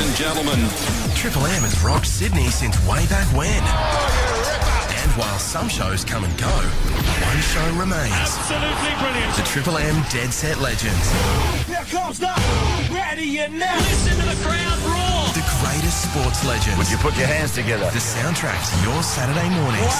and gentlemen. Triple M has rocked Sydney since way back when. And while some shows come and go, one show remains. Absolutely brilliant. The Triple M Dead Set Legends. Here comes the ready and now. Listen to the crowd roar. The greatest sports legends. Would you put your hands together? The soundtrack to your Saturday mornings.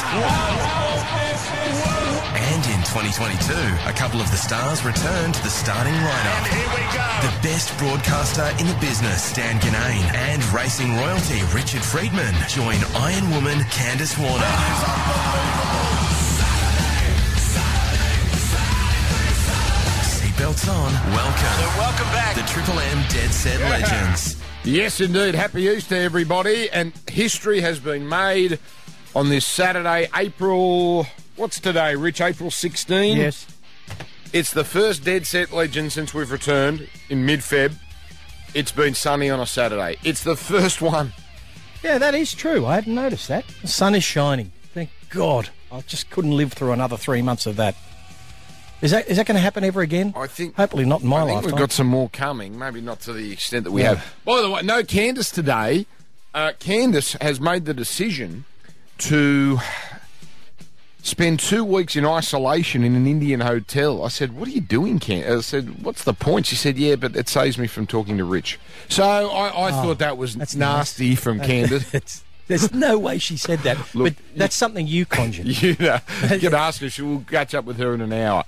And in 2022, a couple of the stars return to the starting lineup. Here we go. The best broadcaster in the business, Dan Ginnane, and racing royalty Richard Freedman join Iron Woman Candice Warner. Seatbelts on. Welcome. welcome back. The Triple M Dead Set Legends. Yes, indeed. Happy Easter, everybody. And history has been made on this Saturday, April. What's today, Rich? April 16? Yes. It's the first Dead Set Legend since we've returned in mid Feb. It's been sunny on a Saturday. It's the first one. Yeah, that is true. I hadn't noticed that. The sun is shining. Thank God. I just couldn't live through another three months of that. Is that is that going to happen ever again? I think. Hopefully not in my life. I think lifetime. we've got some more coming. Maybe not to the extent that we Yeah. have. By the way, no Candice today. Uh, Candice has made the decision to spend two weeks in isolation in an Indian hotel. I said, "What are you doing, Candice?" I said, "What's the point?" She said, "Yeah, but it saves me from talking to Rich." So I, I oh, thought that was Oh, that's nasty from uh, Candice. There's no way she said that. Look, but that's something you conjured. you know, you can ask her. She will catch up with her in an hour.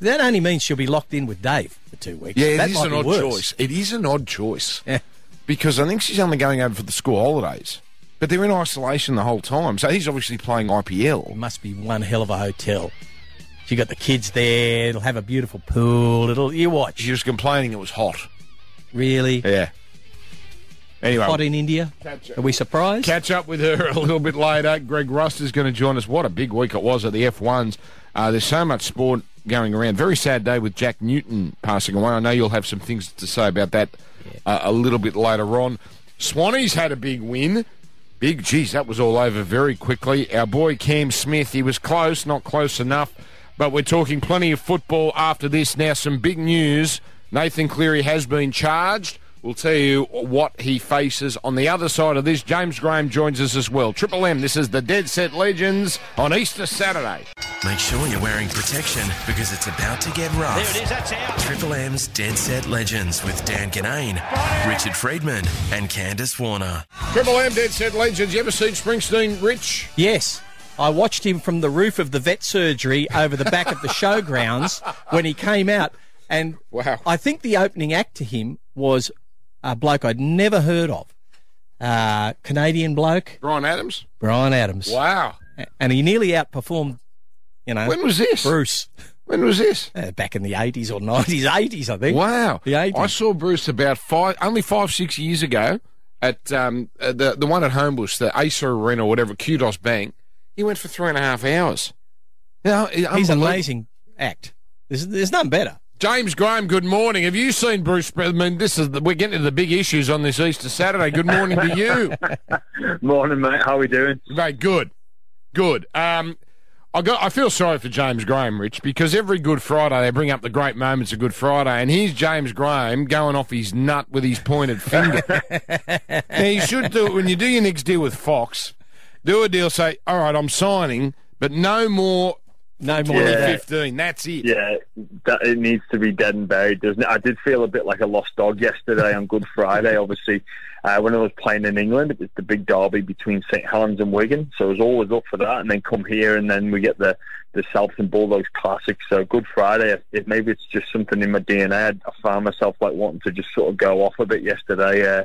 That only means she'll be locked in with Dave for two weeks. Yeah, that it is an odd worse. choice. It is an odd choice. Yeah. Because I think she's only going over for the school holidays. But they're in isolation the whole time. So he's obviously playing It IPL. must be one hell of a hotel. You got the kids there. It'll have a beautiful pool. It'll you watch. She was complaining it was hot. Really Yeah. Anyway, hot in India? Catch up. Are we surprised? catch up with her a little bit later. Greg Rust is going to join us. What a big week it was at the F1s. Uh, there's so much sport going around. Very sad day with Jack Newton passing away. I know you'll have some things to say about that uh, a little bit later on. Swanee's had a big win. Big, geez, that was all over very quickly. Our boy Cam Smith, he was close, not close enough. But we're talking plenty of football after this. Now, some big news. Nathan Cleary has been charged. We'll tell you what he faces on the other side of this. James Graham joins us as well. Triple M, this is the Dead Set Legends on Easter Saturday. Make sure you're wearing protection because it's about to get rough. There it is. That's out. Triple M's Dead Set Legends with Dan Ginnane, Richard Freedman, and Candice Warner. Triple M, Dead Set Legends. You ever seen Springsteen, Rich? Yes. I watched him from the roof of the vet surgery over the back of the showgrounds when he came out. And Wow. I think the opening act to him was a bloke I'd never heard of. Uh, Canadian bloke, Bryan Adams? Bryan Adams. Wow. And he nearly outperformed, you know, When was this? Bruce When was this? uh, back in the 80s or 90s, 80s, I think. Wow. The 80s. I saw Bruce about five, only five, six years ago at um, uh, the the one at Homebush, the Acer Arena or whatever, Qudos Bank. He went for three and a half hours. Yeah, He's an amazing act. There's, there's none better. James Graham, good morning. Have you seen Bruce? I mean, this is the, we're getting to the big issues on this Easter Saturday. Good morning to you. Morning, mate. How are we doing? Mate, good, good. Um, I got. I feel sorry for James Graham, Rich, because every Good Friday they bring up the great moments of Good Friday, and here's James Graham going off his nut with his pointed finger. now you should do it when you do your next deal with Fox. Do a deal. Say, all right, I'm signing, but no more No more than Yeah. that. 15. That's it. Yeah, that it needs to be dead and buried, doesn't it? I did feel a bit like a lost dog yesterday on Good Friday. Obviously, uh, when I was playing in England, it was the big derby between St Helens and Wigan, so I was always up for that. And then come here, and then we get the the Southampton Bulldogs Classic. So Good Friday, if maybe it's just something in my DNA. I found myself like wanting to just sort of go off a bit yesterday. Uh,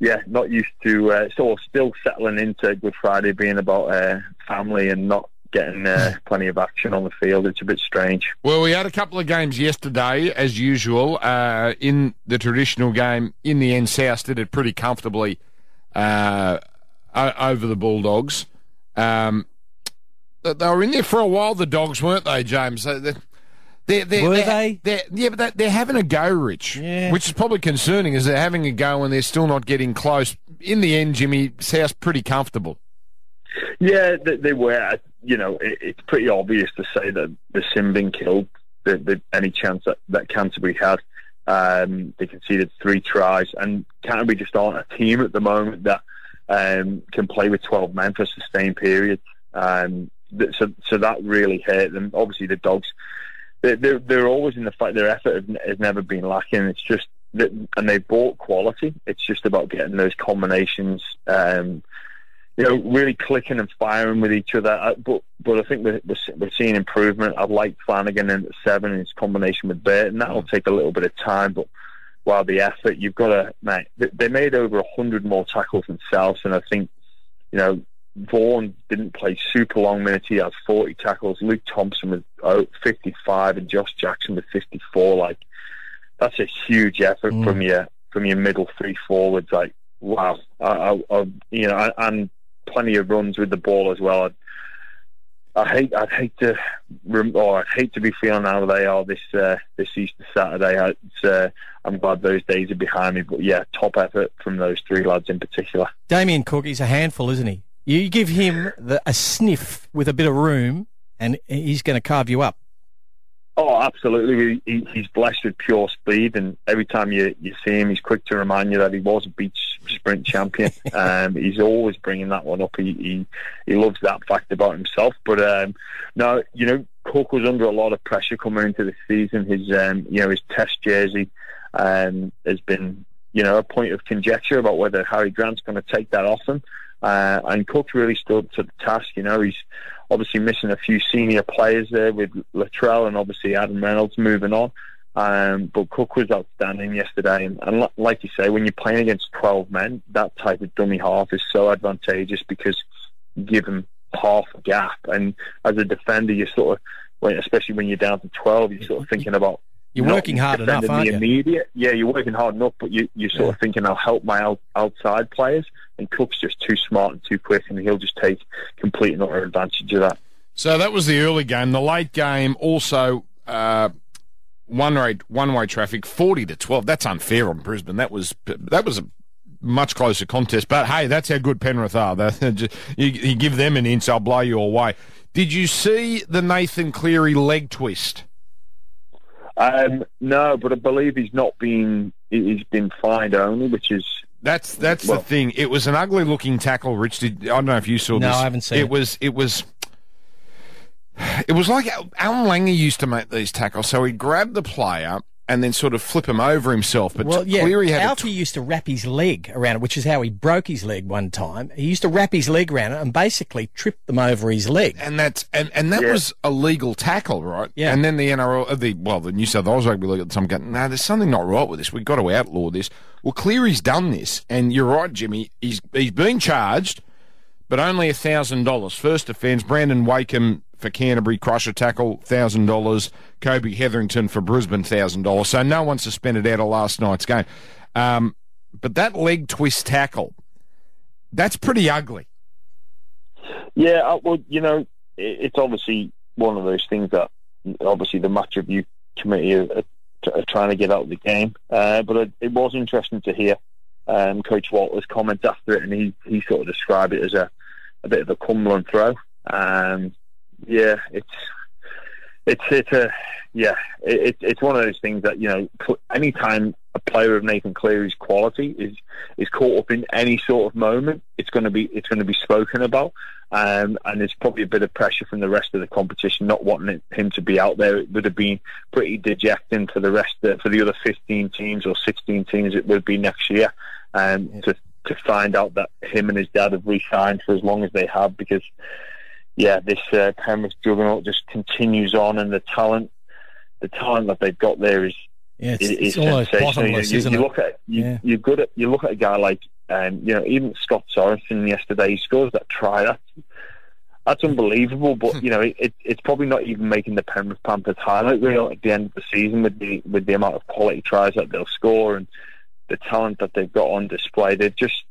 yeah, not used to. Uh, so still settling into Good Friday being about uh, family and not getting uh, plenty of action on the field. It's a bit strange. Well, we had a couple of games yesterday, as usual. Uh, in the traditional game, in the end, South did it pretty comfortably uh, over the Bulldogs. Um, they they were in there for a while, the Dogs, weren't they, James? They- they- They're, they're, Were they're, they? They're, yeah, but they're, they're having a go, Rich. Yeah. Which is probably concerning, is they're having a go and they're still not getting close. In the end, Jimmy, South's pretty comfortable. Yeah, they, they were. You know, it, it's pretty obvious to say that the sim being killed, the, the, any chance that, that Canterbury had, Um, they conceded three tries, and Canterbury just aren't a team at the moment that um, can play with 12 men for a sustained periods. Um, so, so that really hurt them. Obviously, the Dogs, they're, they're, they're always in the fight. Their effort has never been lacking. It's just and they bought quality. It's just about getting those combinations. Um, you know, really clicking and firing with each other. Uh, but but I think we're, we're seeing improvement. I'd like Flanagan in at seven in his combination with Burton. That'll mm. take a little bit of time, but while the effort, you've got to, mate, they made over 100 more tackles themselves, and I think, you know, Vaughan didn't play super long minutes. He had 40 tackles. Luke Thompson oh, 55, and Josh Jackson with 54. Like, that's a huge effort mm. from your from your middle three forwards. Like, wow, I, I, I you know, and plenty of runs with the ball as well. I, I hate, I'd hate to, or I'd hate to be feeling how they are this uh, this Easter Saturday. Uh, I'm glad those days are behind me, but yeah, top effort from those three lads in particular. Damien Cook, is a handful, isn't he? You give him the, a sniff with a bit of room, and he's going to carve you up. Oh, absolutely. He, he's blessed with pure speed, and every time you, you see him, he's quick to remind you that he was a beach sprint champion. um, he's always bringing that one up. He, he he loves that fact about himself. But um, no, you know, Cook was under a lot of pressure coming into the season. His um, you know his Test jersey um, has been you know a point of conjecture about whether Harry Grant's going to take that off him. Uh, and Cook really stood to the task. You know, he's obviously missing a few senior players there with Latrell and obviously Adam Reynolds moving on. Um, but Cook was outstanding yesterday, and, and, like you say, when you're playing against 12 men, that type of dummy half is so advantageous because you give them half a gap, and as a defender, you're sort of, especially when you're down to 12, you're sort of thinking about you're working hard enough, aren't you? Immediate, yeah, you're working hard enough, but you, you're sort yeah. of thinking, I'll help my out, outside players. And Cook's just too smart and too quick, and he'll just take complete and utter advantage of that. So that was the early game. The late game also uh, one way one way traffic, forty to twelve. That's unfair on Brisbane. That was that was a much closer contest. But hey, that's how good Penrith are. you, you give them an inch, I'll blow you away. Did you see the Nathan Cleary leg twist? Um, no, but I believe he's not been he's been fined only, which is that's that's well, the thing. It was an ugly looking tackle. Rich, did, I don't know if you saw no, this. No, I haven't seen it. It was it was it was like Allan Langer used to make these tackles. So he'd grab the player and then sort of flip him over himself. But well, yeah, Cleary had Alfie t- used to wrap his leg around it, which is how he broke his leg one time. He used to wrap his leg around it and basically trip them over his leg. And that's and, and that yeah. was a legal tackle, right? Yeah. And then the NRL, uh, the well, the New South Wales Rugby League at the time going, no, there's something not right with this. We've got to outlaw this. Well, Cleary's done this, and you're right, Jimmy. He's he's been charged, but only a thousand dollars. First offence. Brandon Wakeham for Canterbury, Crusher tackle, $1,000. Kobe Hetherington for Brisbane, $1,000. So no one suspended out of last night's game. Um, but that leg twist tackle, that's pretty ugly. Yeah, uh, well, you know, it's obviously one of those things that obviously the match review committee are, are trying to get out of the game. Uh, but it, it, was interesting to hear um, Coach Walter's comments after it, and he, he sort of described it as a, a bit of a Cumberland throw. Um, yeah, it's it's it's a yeah, it, it's one of those things that you know, anytime a player of Nathan Cleary's quality is is caught up in any sort of moment, it's going to be it's going to be spoken about, um, and there's probably a bit of pressure from the rest of the competition not wanting him to be out there. It would have been pretty dejecting for the rest of, for the other 15 teams or 16 teams. It would be next year, um, yeah. to to find out that him and his dad have re-signed for as long as they have because yeah, this uh, Penrith juggernaut just continues on, and the talent, the talent that they've got there is yeah, it's, is, it's almost bottomless, you, isn't you it? Look at you, yeah. you're good at you look at a guy like um, you know even Scott Sorensen yesterday. He scores that try. That's that's unbelievable. But you know it, it, it's probably not even making the Penrith Panthers highlight reel at the end of the season with the with the amount of quality tries that they'll score and the talent that they've got on display. They're just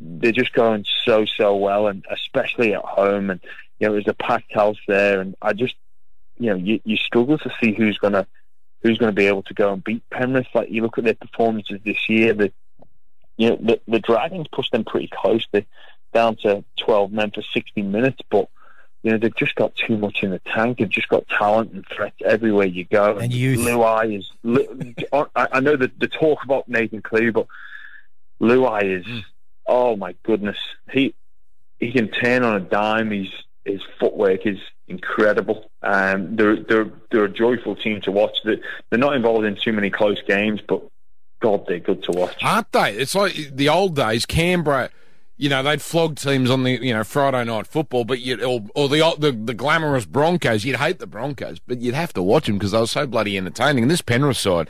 they're just going so so well, and especially at home. And you know, there's a packed house there, and I just you know you, you struggle to see who's gonna who's going to be able to go and beat Penrith. Like you look at their performances this year, the you know the, the Dragons pushed them pretty close. They down to 12 men for 60 minutes, but you know, they've just got too much in the tank. They've just got talent and threats everywhere you go. And youth. Luai is. I I know that the talk about Nathan Cleary, but Luai is. Mm. Oh my goodness, he he can turn on a dime. He's his footwork is incredible. Um, they're they're they're a joyful team to watch. They're, they're not involved in too many close games, but God, they're good to watch. Aren't they? It's like the old days, Canberra. You know, they'd flog teams on the you know Friday night football, but you or, or the, the the glamorous Broncos. You'd hate the Broncos, but you'd have to watch them because they were so bloody entertaining. And this Penrith side,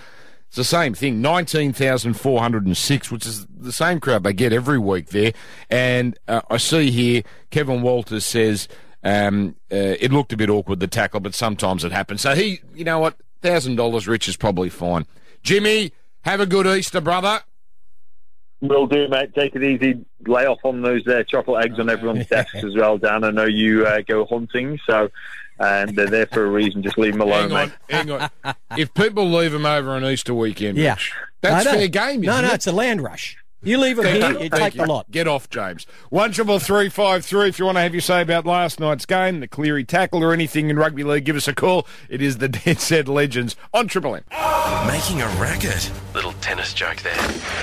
it's the same thing. Nineteen thousand four hundred and six, which is the same crowd they get every week there. And uh, I see here Kevin Walters says um, uh, it looked a bit awkward the tackle, but sometimes it happens. So he, you know what, thousand dollars rich is probably fine. Jimmy, have a good Easter, brother. Will do, mate. Take it easy. Lay off on those uh, chocolate eggs on everyone's desks as well, Dan. I know you uh, go hunting, so and they're there for a reason. Just leave them alone, Hang on, mate. hang on. If people leave them over on Easter weekend, Yeah. Rich, that's No, fair game, No, no, it? it's a land rush. You leave them Thank here, you. you Thank take you. the lot. Get off, James. One triple three five three. If you want to have your say about last night's game, the Cleary tackle, or anything in rugby league, give us a call. It is the Dead Set Legends on Triple M. Making a racket. Little tennis joke there.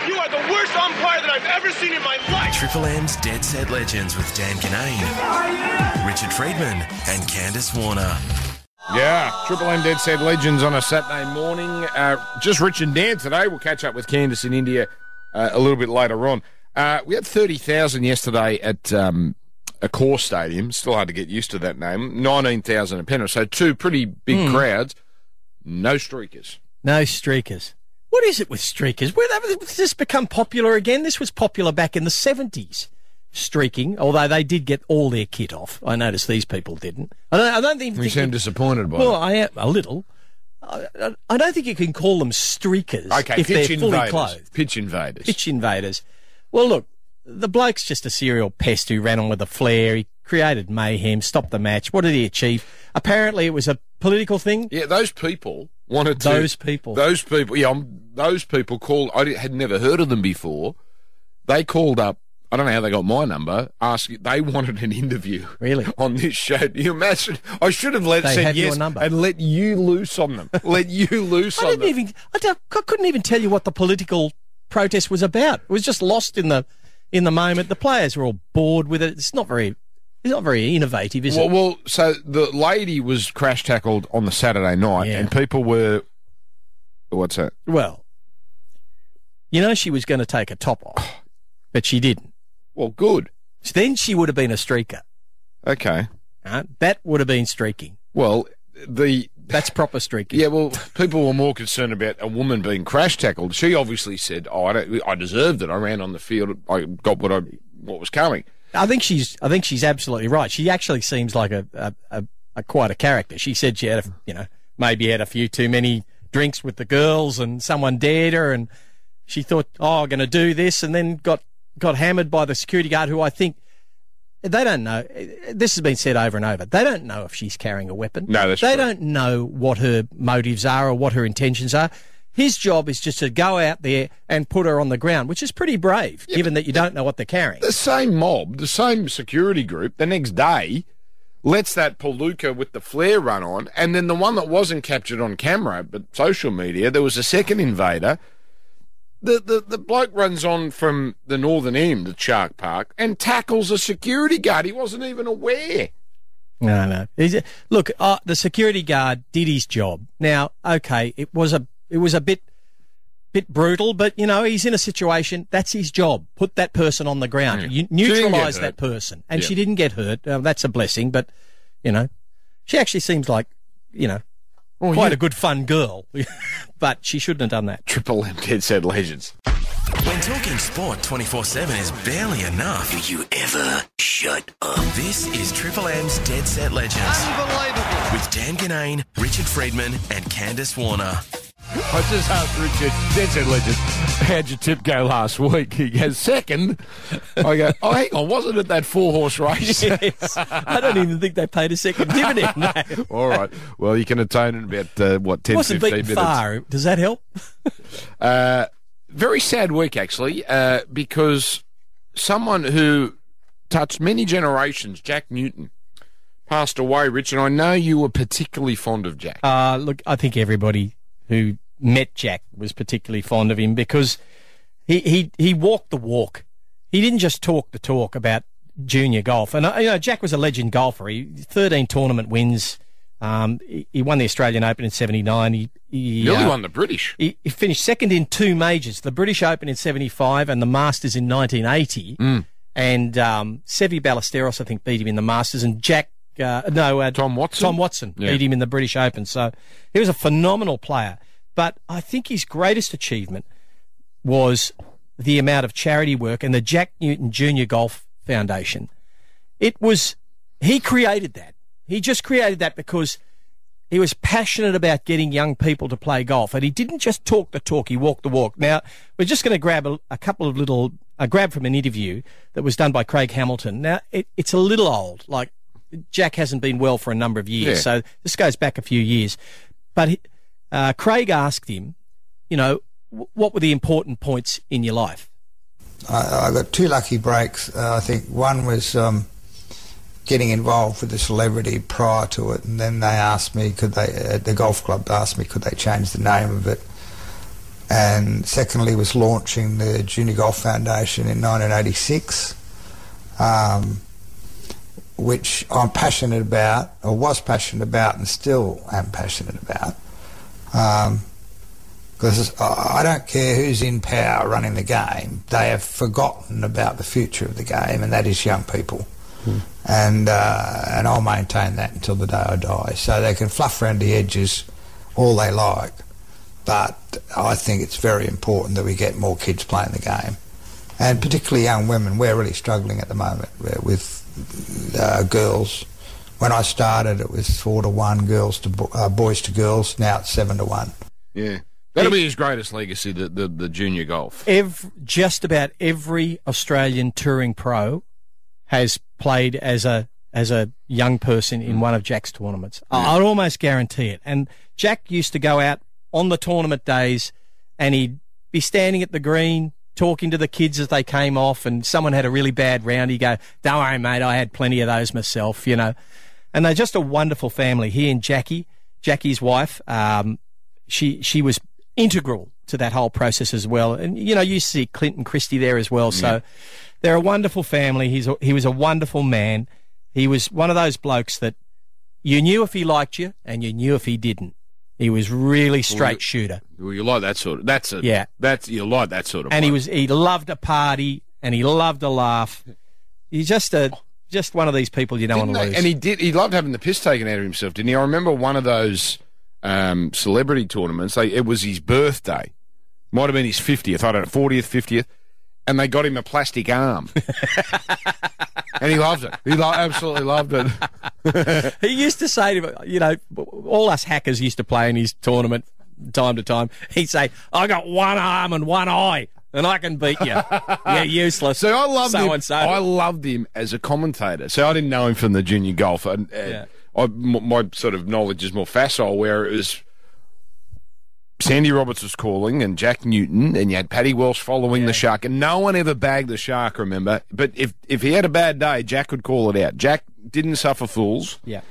You are the worst umpire that I've ever seen in my life. Triple M's Dead Set Legends with Dan Ginnane, Richard Freedman, and Candice Warner. Yeah, Triple M Dead Set Legends on a Saturday morning. Uh, just Rich and Dan today. We'll catch up with Candice in India uh, a little bit later on. Uh, we had 30,000 yesterday at um, Accor stadium. Still hard to get used to that name. 19,000 at Penrith. So two pretty big crowds. No streakers. No streakers. What is it with streakers? Where has this become popular again? This was popular back in the 70s, streaking, although they did get all their kit off. I noticed these people didn't. I don't, I don't think. You seem disappointed by well, it. I am a little. I, I- don't think you can call them streakers Okay, if pitch they're fully invaders. clothed. Pitch invaders. Pitch invaders. Well, look, the bloke's just a serial pest who ran on with a flare. He created mayhem, stopped the match. What did he achieve? Apparently, it was a political thing. Yeah, those people wanted to. Those people. Those people. Yeah, um, those people called. I had never heard of them before. They called up. I don't know how they got my number. Asked. They wanted an interview. Really? On this show. Do you imagine? I should have let They said yes number. and let you loose on them. let you loose I on didn't them. even. I couldn't even tell you what the political protest was about. It was just lost in the in the moment. The players were all bored with it. It's not very. It's not very innovative, is well, it? well, so the lady was crash tackled on the Saturday night, Yeah. and people were. What's that? Well, you know she was going to take a top off, but she didn't. Well, good. Then she would have been a streaker. Okay. Right? That would have been streaking. Well, the That's proper streaking. Yeah, well, people were more concerned about a woman being crash tackled. She obviously said, "Oh, I, don't, I deserved it. I ran on the field. I got what I what was coming." I think she's. I think she's absolutely right. She actually seems like a, a, a, a quite a character. She said she had, a, you know, maybe had a few too many drinks with the girls, and someone dared her, and she thought, "Oh, I'm going to do this," and then got got hammered by the security guard, who I think they don't know. This has been said over and over. They don't know if she's carrying a weapon. No, that's they true. don't know what her motives are or what her intentions are. His job is just to go out there and put her on the ground, which is pretty brave, given that you don't know what they're carrying. The same mob, the same security group, the next day lets that Palooka with the flare run on, and then the one that wasn't captured on camera but social media, there was a second invader. The, the, the bloke runs on from the northern end of Shark Park and tackles a security guard. He wasn't even aware. No, no. He's- Look, uh, the security guard did his job. Now, okay, it was a it was a bit bit brutal, but you know he's in a situation. That's his job. Put that person on the ground. You neutralize that person, and Yeah. she didn't get hurt. Uh, that's a blessing. But you know, she actually seems like you know Oh, quite yeah. a good fun girl. but she shouldn't have done that. Triple M Dead Set Legends. When talking sport 24 7 is barely enough. Do you ever shut up? This is Triple M's Dead Set Legends. Unbelievable. With Dan Ginnane, Richard Freedman, and Candice Warner. I just asked Richard, Dead Set Legends, how'd your tip go last week? He goes, second. I go, oh, hang on, wasn't it that four horse race? Yes. I don't even think they paid a second dividend. No. All right. Well, you can atone in about, uh, what, 10, Wasn't 15 beaten minutes. far. Does that help? Uh, very sad week, actually, uh, because someone who touched many generations, Jack Newton, passed away, Rich, and I know you were particularly fond of Jack. Uh, look, I think everybody who met Jack was particularly fond of him because he, he, he walked the walk. He didn't just talk the talk about junior golf. And, uh, you know, Jack was a legend golfer. He 13 tournament wins. Um, he, he won the Australian Open in 79. He, he Nearly uh, won the British. he, he finished second in two majors, the British Open in 75 and the Masters in 1980. Mm. And um, Seve Ballesteros, I think, beat him in the Masters. And Jack, uh, no, uh, Tom Watson? Tom Watson Yeah. beat him in the British Open. So he was a phenomenal player. But I think his greatest achievement was the amount of charity work and the Jack Newton Junior Golf Foundation. It was, he created that. He just created that because he was passionate about getting young people to play golf, and he didn't just talk the talk; he walked the walk. Now we're just going to grab a, a couple of little, a grab from an interview that was done by Craig Hamilton. Now it, it's a little old, like Jack hasn't been well for a number of years, Yeah. so this goes back a few years. But uh, Craig asked him, you know, what were the important points in your life? I, I got two lucky breaks. Uh, I think one was um, getting involved with a celebrity prior to it, and then they asked me, could they? Uh, the golf club asked me, could they change the name of it? And secondly, was launching the Junior Golf Foundation in 1986, um, which I'm passionate about, or was passionate about, and still am passionate about. Um, because I I don't care who's in power running the game, they have forgotten about the future of the game, and that is young people. And uh, and I'll maintain that until the day I die. So they can fluff around the edges all they like, but I think it's very important that we get more kids playing the game, and particularly young women. We're really struggling at the moment uh, with uh, girls. When I started, it was four to one girls to bo- uh, boys to girls. Now it's seven to one. Yeah. That'll be his greatest legacy, the, the, the junior golf. Ev- just about every Australian touring pro has played as a as a young person in one of Jack's tournaments. I- I'd almost guarantee it. And Jack used to go out on the tournament days, and he'd be standing at the green talking to the kids as they came off, and someone had a really bad round. He'd go, "Don't worry, mate. I had plenty of those myself," you know. And they're just a wonderful family. He and Jackie, Jackie's wife, um, she she was integral to that whole process as well. And you know, you see Clinton Christie there as well. So they're a wonderful family. He's a, he was a wonderful man. He was one of those blokes that you knew if he liked you and you knew if he didn't. He was really straight shooter. Well, you like that sort of. That's a. Yeah. That's you like that sort of. And he was he loved a party and he loved a laugh. He's just a just one of these people you don't Didn't want to they- lose. And he did. He loved having the piss taken out of himself, didn't he? I remember one of those um, celebrity tournaments. They, it was his birthday. Might have been his fiftieth. I don't know, fortieth, fiftieth, and they got him a plastic arm. and he loved it. He lo- absolutely loved it. He used to say to you know, all us hackers used to play in his tournament time to time. He'd say, I got one arm and one eye, and I can beat you. You're useless. So I loved so him. So. I loved him as a commentator. So I didn't know him from the junior golf. And, and Yeah. I, my sort of knowledge is more facile, where it was Sandy Roberts was calling and Jack Newton, and you had Paddy Welsh following the shark, and no one ever bagged the shark. Remember, but if if he had a bad day, Jack would call it out. Jack didn't suffer fools, yeah.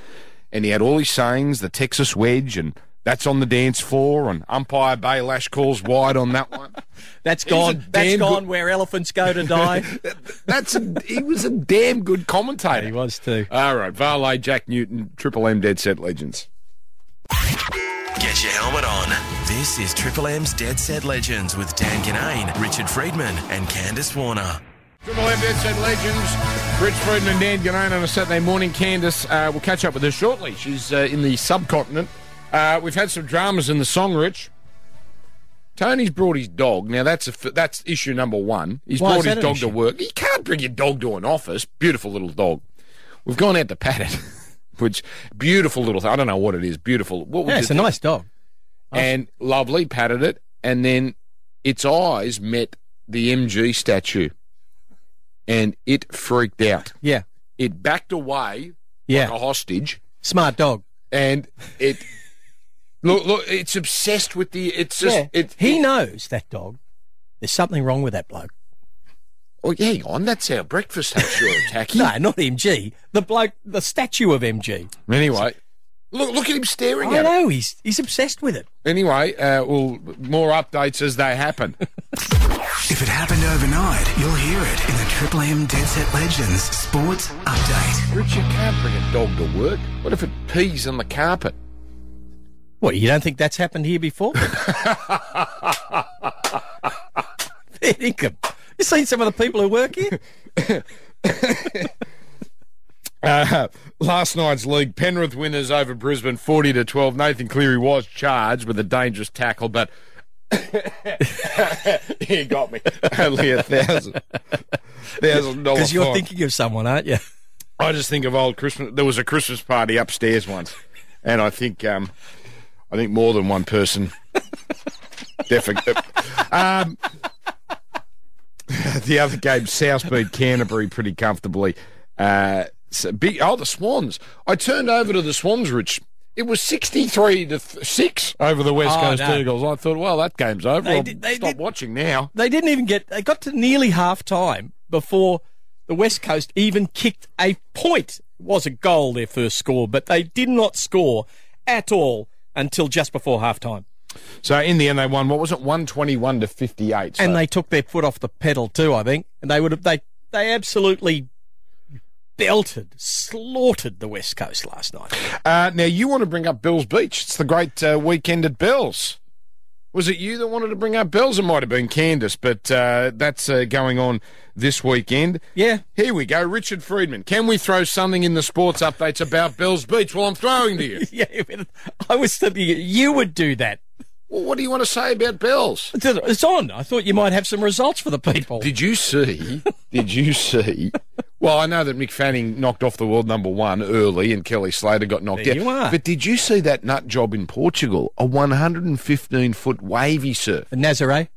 and he had all his sayings, the Texas wedge, and that's on the dance floor, and umpire Bay Lash calls wide on that one. That's He's gone. a That's damn gone good- where elephants go to die. That's a, he was a damn good commentator. he was too. All right, Varley, Jack Newton, Triple M Dead Set Legends. Get your helmet on. This is Triple M's Dead Set Legends with Dan Ginnane, Richard Freedman, and Candice Warner. Triple M Dead Set Legends. Rich Freedman and Dan Ginnane on a Saturday morning. Candice, uh, we'll catch up with her shortly. She's uh, in the subcontinent. Uh, we've had some dramas in the song, Rich. Tony's brought his dog. Now that's a f- that's issue number one. He's Why brought his dog to work. You can't bring your dog to an office. Beautiful little dog. We've gone out to pat it, which beautiful little. Thing. I don't know what it is. Beautiful. What Yeah, it's a think? nice dog. and lovely patted it, and then its eyes met the MG statue, and it freaked out. Yeah. It backed away Yeah. like a hostage, Smart dog. and it look look. It's obsessed with the. It's just yeah. it. he knows that dog. There's something wrong with that bloke. Oh, yeah, hang on. That's our breakfast house you're attacking. No, not MG. The bloke, the statue of MG. Anyway, look, look at him staring I at it. know he's he's obsessed with it. Anyway, uh, well, more updates as they happen. If it happened overnight, you'll hear it in the Triple M Dead Set Legends Sports Update. Rich, you can't bring a dog to work. What if it pees on the carpet? What you don't think that's happened here before? Fair income. You seen some of the people who work here? Uh, last night's league, Penrith winners over Brisbane, forty to twelve. Nathan Cleary was charged with a dangerous tackle, but he got me only a thousand thousand dollars. Because you're fine. thinking of someone, aren't you? I just think of old Christmas. There was a Christmas party upstairs once, and I think um, I think more than one person. Definitely. Um, the other game, South beat Canterbury pretty comfortably. Uh, so big. Oh, the Swans. I turned over to the Swans, Rich. It was sixty-three to th- six over the West Oh, Coast no. Eagles. I thought, well, that game's over. They did- they stop did- watching now. They didn't even get. They got to nearly half time before the West Coast even kicked a point. It was a goal their first score, but they did not score at all until just before half time. So in the end, they won. What was it? One twenty-one to fifty-eight. So And they took their foot off the pedal too, I think. And they would have they they absolutely belted, slaughtered the West Coast last night. Uh, now you want to bring up Bells Beach? It's the great uh, weekend at Bells. Was it you that wanted to bring up Bells? It might have been Candice, but uh, that's uh, going on this weekend. Yeah. Here we go, Richard Freedman. Can we throw something in the sports updates about Bells Beach? Well, I'm throwing to you. Yeah, I was thinking you would do that. Well, what do you want to say about Bells? It's on. I thought you might have some results for the people. Did you see? Did you see? Well, I know that Mick Fanning knocked off the world number one early, and Kelly Slater got knocked There out. you are. But did you see that nut job in Portugal? A 115 foot wavy surf. Nazare.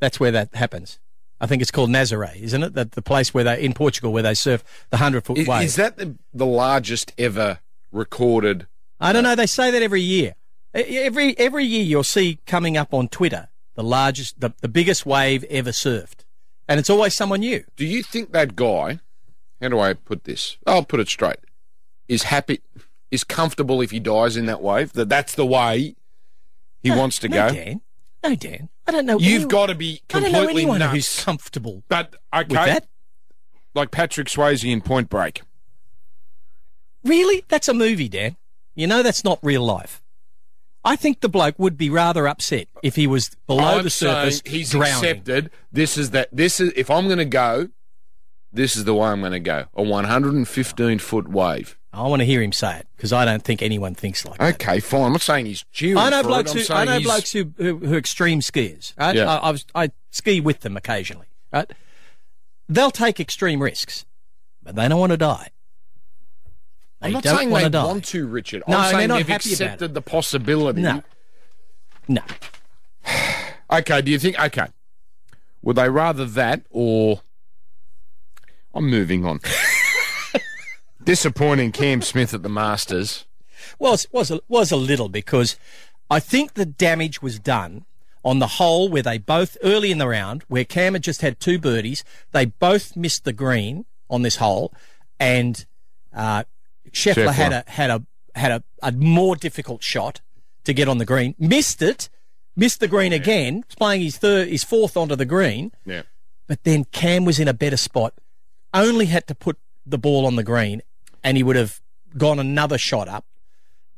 That's where that happens. I think it's called Nazare, isn't it? That the place where they in Portugal where they surf the hundred foot wave. is that the, the largest ever recorded? I don't uh, know. They say that every year. Every every year you'll see coming up on Twitter the largest, the, the biggest wave ever surfed, and it's always someone new. Do you think that guy? How do I put this? I'll put it straight. Is happy, is comfortable if he dies in that wave? That that's the way he wants to no, go. Dan. No, Dan. I don't know. You've got to be completely I don't know anyone nuts. who's comfortable but okay, with that. like Patrick Swayze in Point Break. Really? That's a movie, Dan. You know that's not real life. I think the bloke would be rather upset if he was below I'm the surface, he's drowning. accepted. This is that. This is if I'm going to go. This is the way I'm going to go. A 115 foot wave. I want to hear him say it because I don't think anyone thinks like that. Okay, fine. I'm not saying he's cheering. I know blokes. Who I know he's- blokes who, who who extreme skiers. Right? Yeah. I, I, was, I ski with them occasionally. Right? They'll take extreme risks, but they don't want to die. They I'm not saying they to die. want to, Richard. No, I'm they're saying not they've happy about accepted the possibility. No, no. Okay, do you think? Okay, would they rather that or? I'm moving on. Disappointing Cam Smith at the Masters. was was a, was a little because I think the damage was done on the hole where they both early in the round where Cam had just had two birdies. They both missed the green on this hole, and uh, Scheffler, Scheffler. had a had a had a, a more difficult shot to get on the green. Missed it, missed the green again. Playing his third, his fourth onto the green. Yeah. But then Cam was in a better spot. Only had to put the ball on the green, and he would have gone another shot up,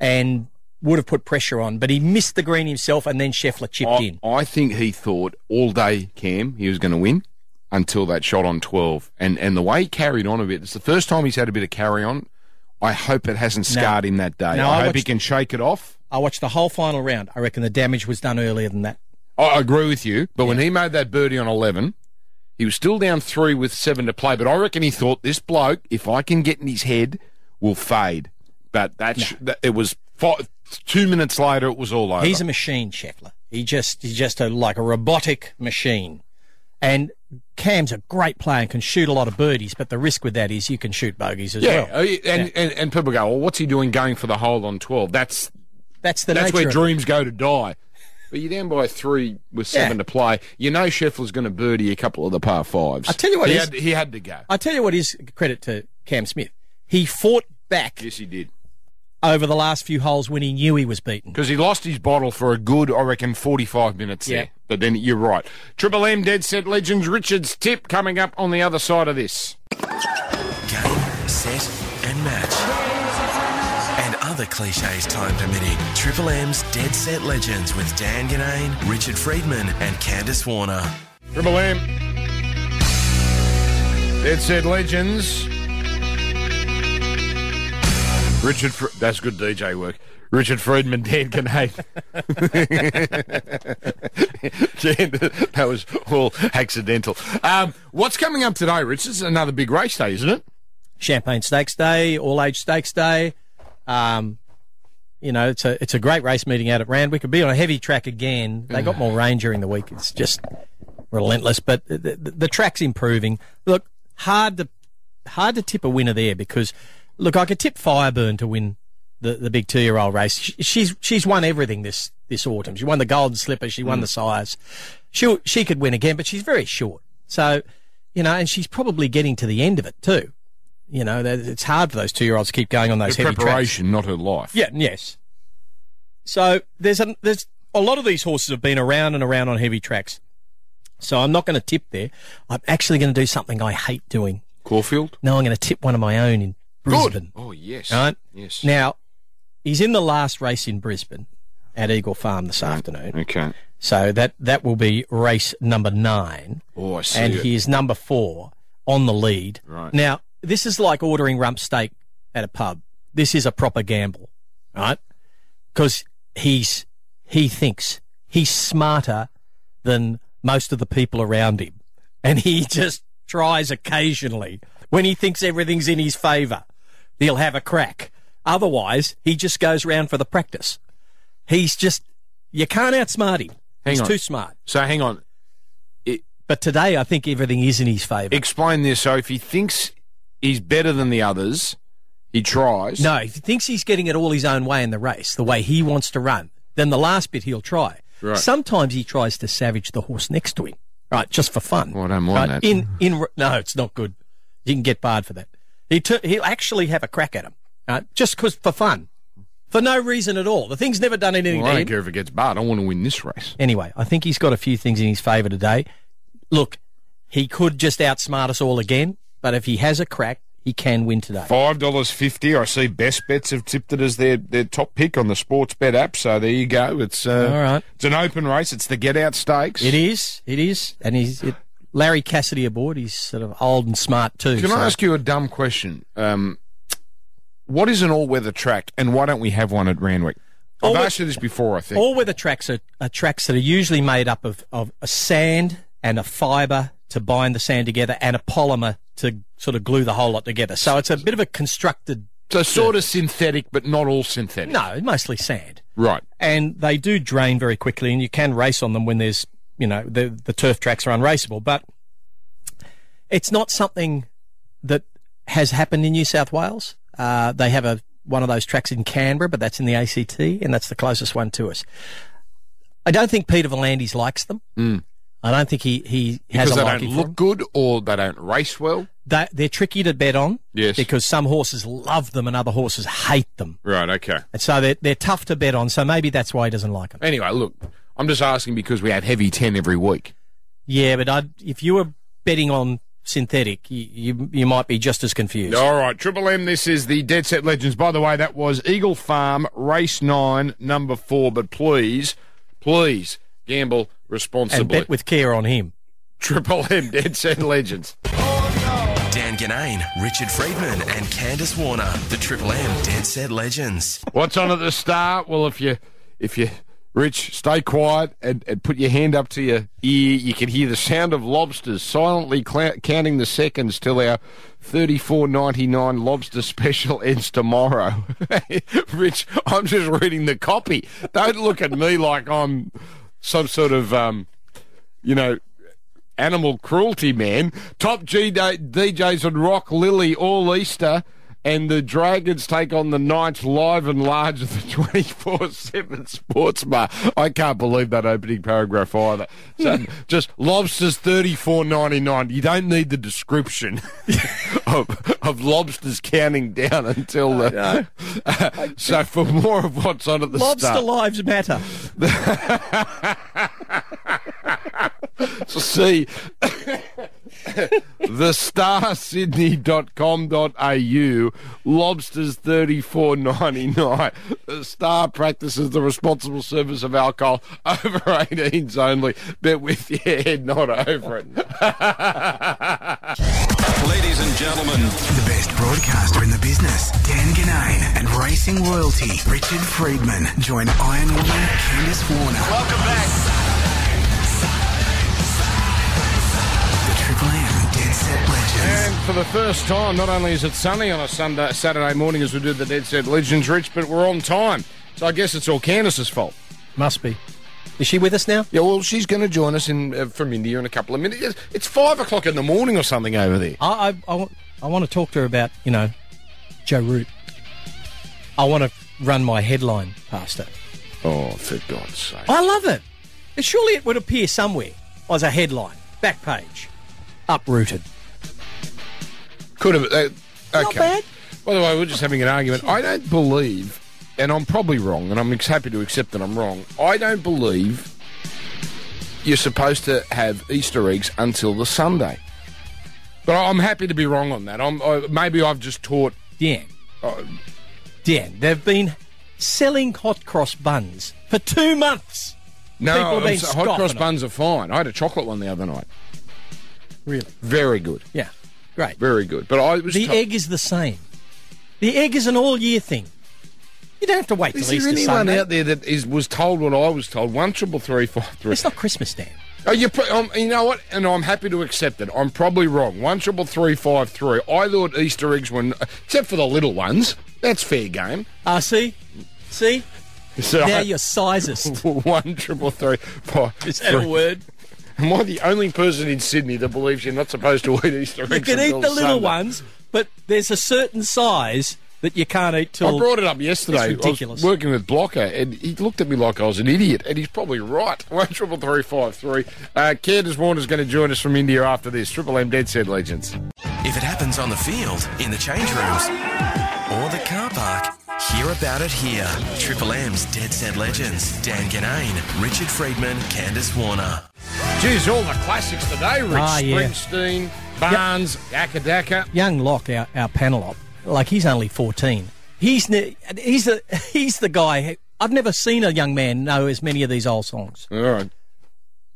and would have put pressure on. But he missed the green himself, and then Scheffler chipped I, in. I think he thought all day, Cam, he was going to win until that shot on 12. And and the way he carried on a bit, it's the first time he's had a bit of carry on. I hope it hasn't No. scarred him that day. No, I, I hope he can shake it off. I watched the whole final round. I reckon the damage was done earlier than that. I agree with you, but when he made that birdie on 11, he was still down three with seven to play. But I reckon he thought this bloke, if I can get in his head, will fade. But that, sh- that it was five, two minutes later, it was all over. He's a machine, Scheffler. He just he's just a like a robotic machine. And Cam's a great player and can shoot a lot of birdies, but the risk with that is you can shoot bogeys as yeah, well. uh, and, and and people go, well, what's he doing going for the hole on 12? That's That's the that's where it. dreams go to die. But you're down by three with seven Yeah. to play. You know Scheffler's going to birdie a couple of the par fives. I tell you what he is- had, he had to go. I tell you what is credit to Cam Smith. He fought back Yes, he did. Over the last few holes when he knew he was beaten. Because he lost his bottle for a good, I reckon, 45 minutes Yeah. there. But then you're right. Triple M Dead Set Legends Richard's tip coming up on the other side of this. Game, set, and match. And other cliches time permitting. Triple M's Dead Set Legends with Dan Ginnane, Richard Freedman, and Candice Warner. Triple M. Dead Set Legends. Richard, Fr- that's good DJ work. Richard Freedman, Dan. Jan, that was all accidental. Um, what's coming up today, Rich? This is another big race day, isn't it? Champagne Stakes Day, All Age Stakes Day. Um, you know, it's a it's a great race meeting out at Randwick. It'll be on a heavy track again. They got more rain during the week. It's just relentless, but the, the, the track's improving. Look, hard to hard to tip a winner there because look, I could tip Fireburn to win the, the big two year old race. She, she's she's won everything this this autumn. She won the Golden Slipper. She won mm. the Sires. She she could win again, but she's very short. So, you know, and she's probably getting to the end of it too. You know, it's hard for those two year olds to keep going on those Her heavy tracks. preparation, not her life. Yeah, yes. So there's a there's a lot of these horses have been around and around on heavy tracks. So I'm not going to tip there. I'm actually going to do something I hate doing. Caulfield? No, I'm going to tip one of my own in Brisbane. Oh, yes. Right? Yes. Now, he's in the last race in Brisbane at Eagle Farm this afternoon. Okay. So that that will be race number nine Oh, I see and it. he is number four on the lead. Right. Now, this is like ordering rump steak at a pub. This is a proper gamble, right? Because he's he thinks he's smarter than most of the people around him, and he just tries occasionally when he thinks everything's in his favour. He'll have a crack. Otherwise, he just goes round for the practice. He's just you can't outsmart him. Hang he's on. too smart. So hang on. But today, I think everything is in his favour. Explain this. So if he thinks he's better than the others, he tries. No, if he thinks he's getting it all his own way in the race, the way he wants to run, then the last bit he'll try. Right. Sometimes he tries to savage the horse next to him, right, just for fun. Well, I don't mind Right? that. In in no, it's not good. You can get barred for that. He tur he'll actually have a crack at him, just because for fun, for no reason at all. The thing's never done anything Well, I don't care if it gets barred. I want to win this race. Anyway, I think he's got a few things in his favour today. Look, he could just outsmart us all again, but if he has a crack, he can win today. Five dollars fifty. I see Best Bets have tipped it as their, their top pick on the Sportsbet app. So there you go. It's uh, All right. It's an open race. It's the Get Out Stakes. It is. It is. And he's it, Larry Cassidy aboard. He's sort of old and smart too. Can so- I ask you a dumb question? Um, what is an all-weather track, and why don't we have one at Randwick? I've asked you this before. I think. All weather tracks are, are tracks that are usually made up of, of a sand and a fibre to bind the sand together and a polymer to sort of glue the whole lot together. So it's a bit of a constructed. so sort of synthetic, but not all synthetic. No, mostly sand. Right. And they do drain very quickly, and you can race on them when there's, you know, the the turf tracks are unraceable. But it's not something that has happened in New South Wales. Uh, they have a one of those tracks in Canberra, but that's in the ACT, and that's the closest one to us. I don't think Peter V'landys likes them. I don't think he, he has Because a they don't look good, or they don't race well. They, they're tricky to bet on. Yes. Because some horses love them and other horses hate them. Right. Okay. And so they're, they're tough to bet on. So maybe that's why he doesn't like them. Anyway, look, I'm just asking because we have heavy ten every week. Yeah, but I'd, if you were betting on synthetic, you, you you might be just as confused. All right, Triple M. This is the Dead Set Legends. By the way, that was Eagle Farm Race Nine, Number Four. But please, please gamble responsibly. and bet with care on him. Triple M Dead Set Legends. Dan Ginnane, Richard Freedman, and Candice Warner. The Triple M Dead Set Legends. What's on at the start? Well, if you, if you, Rich, stay quiet and, and put your hand up to your ear. You can hear the sound of lobsters silently cla counting the seconds till our thirty-four ninety-nine lobster special ends tomorrow. Rich, I'm just reading the copy. Don't look at me like I'm some sort of, um, you know, animal cruelty man. Top G DJs on Rock Lily all Easter. And the Dragons take on the Knights live and large at the 24 7 sports bar. I can't believe that opening paragraph either. So just lobsters thirty four ninety nine. You don't need the description of, of lobsters counting down until the. so for more of what's on at the Lobster start. lives matter. So see thestarsydney.com.au lobsters 34.99 the star practices the responsible service of alcohol over 18s only. Bet with your head not over it. Ladies and gentlemen, The best broadcaster in the business, Dan Ginnane, and racing royalty, Richard Freedman, join Iron Woman Candice Warner. welcome back. For the first time not only is it sunny on a Sunday Saturday morning as we do the Dead Set Legends Rich but we're on time so I guess it's all Candice's fault Must be. Is she with us now? yeah well she's going to join us in uh, from India in a couple of minutes It's- five o'clock in the morning or something over there I, I, I, want, I want to talk to her about, you know, Joe Root. I want to run my headline past her. oh for God's sake I love it. Surely it would appear somewhere as a headline, back page, uprooted. Could have. Uh, okay. Not bad. By the way, we're just having an argument. I don't believe, and I'm probably wrong, and I'm happy to accept that I'm wrong. I don't believe you're supposed to have Easter eggs until the Sunday. But I'm happy to be wrong on that. I'm, I, maybe I've just taught. Dan. Uh, Dan, they've been selling hot cross buns for two months. No, I'm been so- hot cross buns are fine. I had a chocolate one the other night. Really? Very good. Yeah. Great. Very good. But I was. The to- egg is the same. The egg is an all year thing. You don't have to wait Is there anyone out there that is was told what I was told? One triple three five three. It's not Christmas, Dan. Oh, you, um, you know what? And I'm happy to accept it. I'm probably wrong. One triple three five three. I thought Easter eggs were, except for the little ones. That's fair game. Ah, see? See? So Now I- you're sizest. one triple three five. Is that a word? Am I the only person in Sydney that believes you're not supposed to eat Easter eggs? You can eat the little Sunday? ones, but there's a certain size that you can't eat till. I brought it up yesterday. It's ridiculous. I was working with Blocker, and he looked at me like I was an idiot, and he's probably right. One triple three five three. Uh, Candice Warner's going to join us from India after this. Triple M Dead Set Legends. If it happens on the field, in the change rooms, or the car park, hear about it here. Triple M's Dead Set Legends. Dan Ginnane, Richard Freedman, Candice Warner. Geez, all the classics today, Rich. Ah, yeah. Springsteen, Barnes, Acca Dacca. Young Locke, our, our panel op, like he's only 14. He's ne- he's the he's the guy. who- I've never seen a young man know as many of these old songs. All right.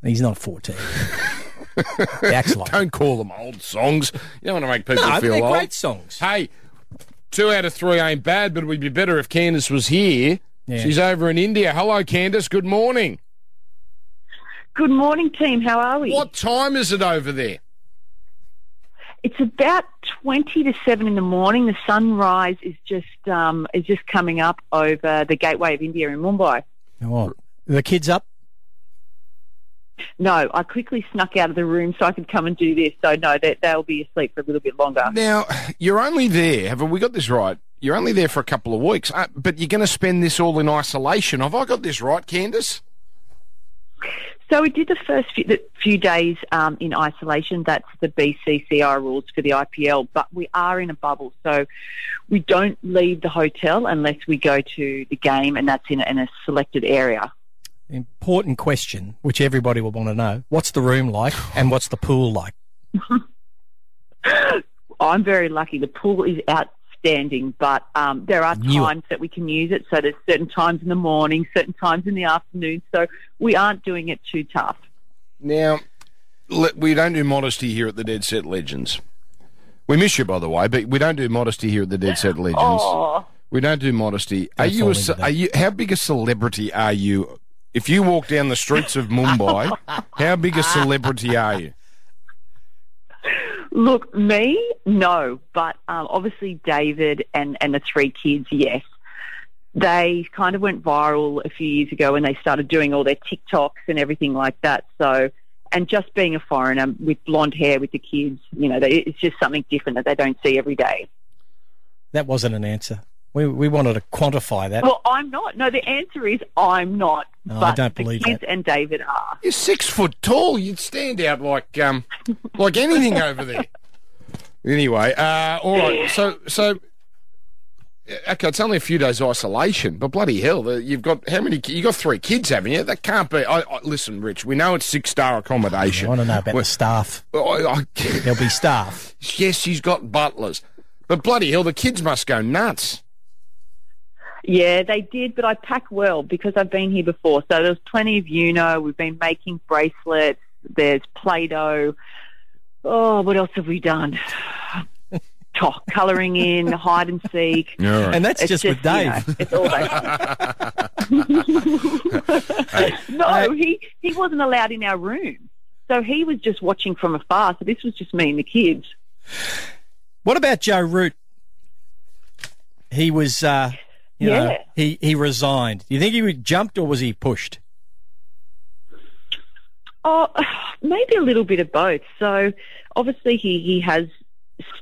He's not 14. he acts like. Don't call them old songs. You don't want to make people No, feel they're old. great songs. Hey, two out of three ain't bad, but it would be better if Candice was here. Yeah. She's over in India. Hello, Candice. Good morning. Good morning, team. How are we? What time is it over there? It's about twenty to seven in the morning. The sunrise is just um, is just coming up over the gateway of India in Mumbai. Oh, the kids up? No, I quickly snuck out of the room so I could come and do this. So no, they, they'll be asleep for a little bit longer. Now, you're only there, have we got this right? You're only there for a couple of weeks, uh, but you're going to spend this all in isolation. Have I got this right, Candice? So we did the first few, the few days um, in isolation. That's the BCCI rules for the IPL. But we are in a bubble, so we don't leave the hotel unless we go to the game, and that's in, in a selected area. Important question, which everybody will want to know. What's the room like and what's the pool like? I'm very lucky. The pool is outstanding, but um, there are Knew it. times that we can use it. So there's certain times in the morning, certain times in the afternoon. So we aren't doing it too tough. Now, we don't do modesty here at the Dead Set Legends. We miss you, by the way, but we don't do modesty here at the Dead Set Legends. Oh, We don't do modesty. Are you a, into ce- that. are you how big a celebrity are you? If you walk down the streets of Mumbai, how big a celebrity are you? look, me, no, but um, obviously David and and the three kids, yes. They kind of went viral a few years ago when they started doing all their TikToks and everything like that. So, and just being a foreigner with blonde hair with the kids, you know, they, it's just something different that they don't see every day. that wasn't an answer. We we wanted to quantify that. Well, I'm not. No, the answer is I'm not. No, I don't the believe kids that. and David are. You're six foot tall. You'd stand out like um like anything over there. Anyway, uh, all right. So so. Okay, it's only a few days isolation, but bloody hell, you've got how many? You got three kids, haven't you? That can't be. I, I, listen, Rich, we know it's six star accommodation. I want to know about Well, the staff. I, I, There'll be staff. yes, she's got butlers, but bloody hell, the kids must go nuts. Yeah, they did, but I pack well because I've been here before. So there's plenty of Uno. We've been making bracelets. There's Play-Doh. Oh, what else have we done? Talk, colouring in, hide and seek. All right. And that's It's just, with you Dave. know, it's all they. no, he he wasn't allowed in our room, so he was just watching from afar. So this was just me and the kids. What about Joe Root? He was, uh, you know, Yeah. he, he resigned. Do you think he jumped or was he pushed? Oh, maybe a little bit of both. So obviously he he has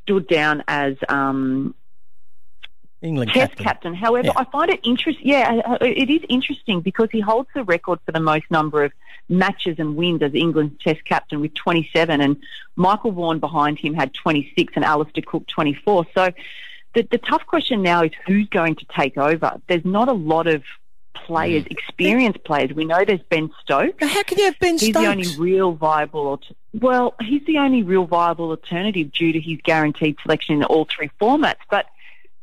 stood down as um, England test captain. captain. However, Yeah. I find it interesting. Yeah, uh, it is interesting because he holds the record for the most number of matches and wins as England's test captain with 27, and Michael Vaughan behind him had 26, and Alistair Cook 24. So the the tough question now is who's going to take over. There's not a lot of players, mm. experienced players. We know there's Ben Stokes. How can you have Ben He's Stokes? the only real viable. Well, he's the only real viable alternative due to his guaranteed selection in all three formats. But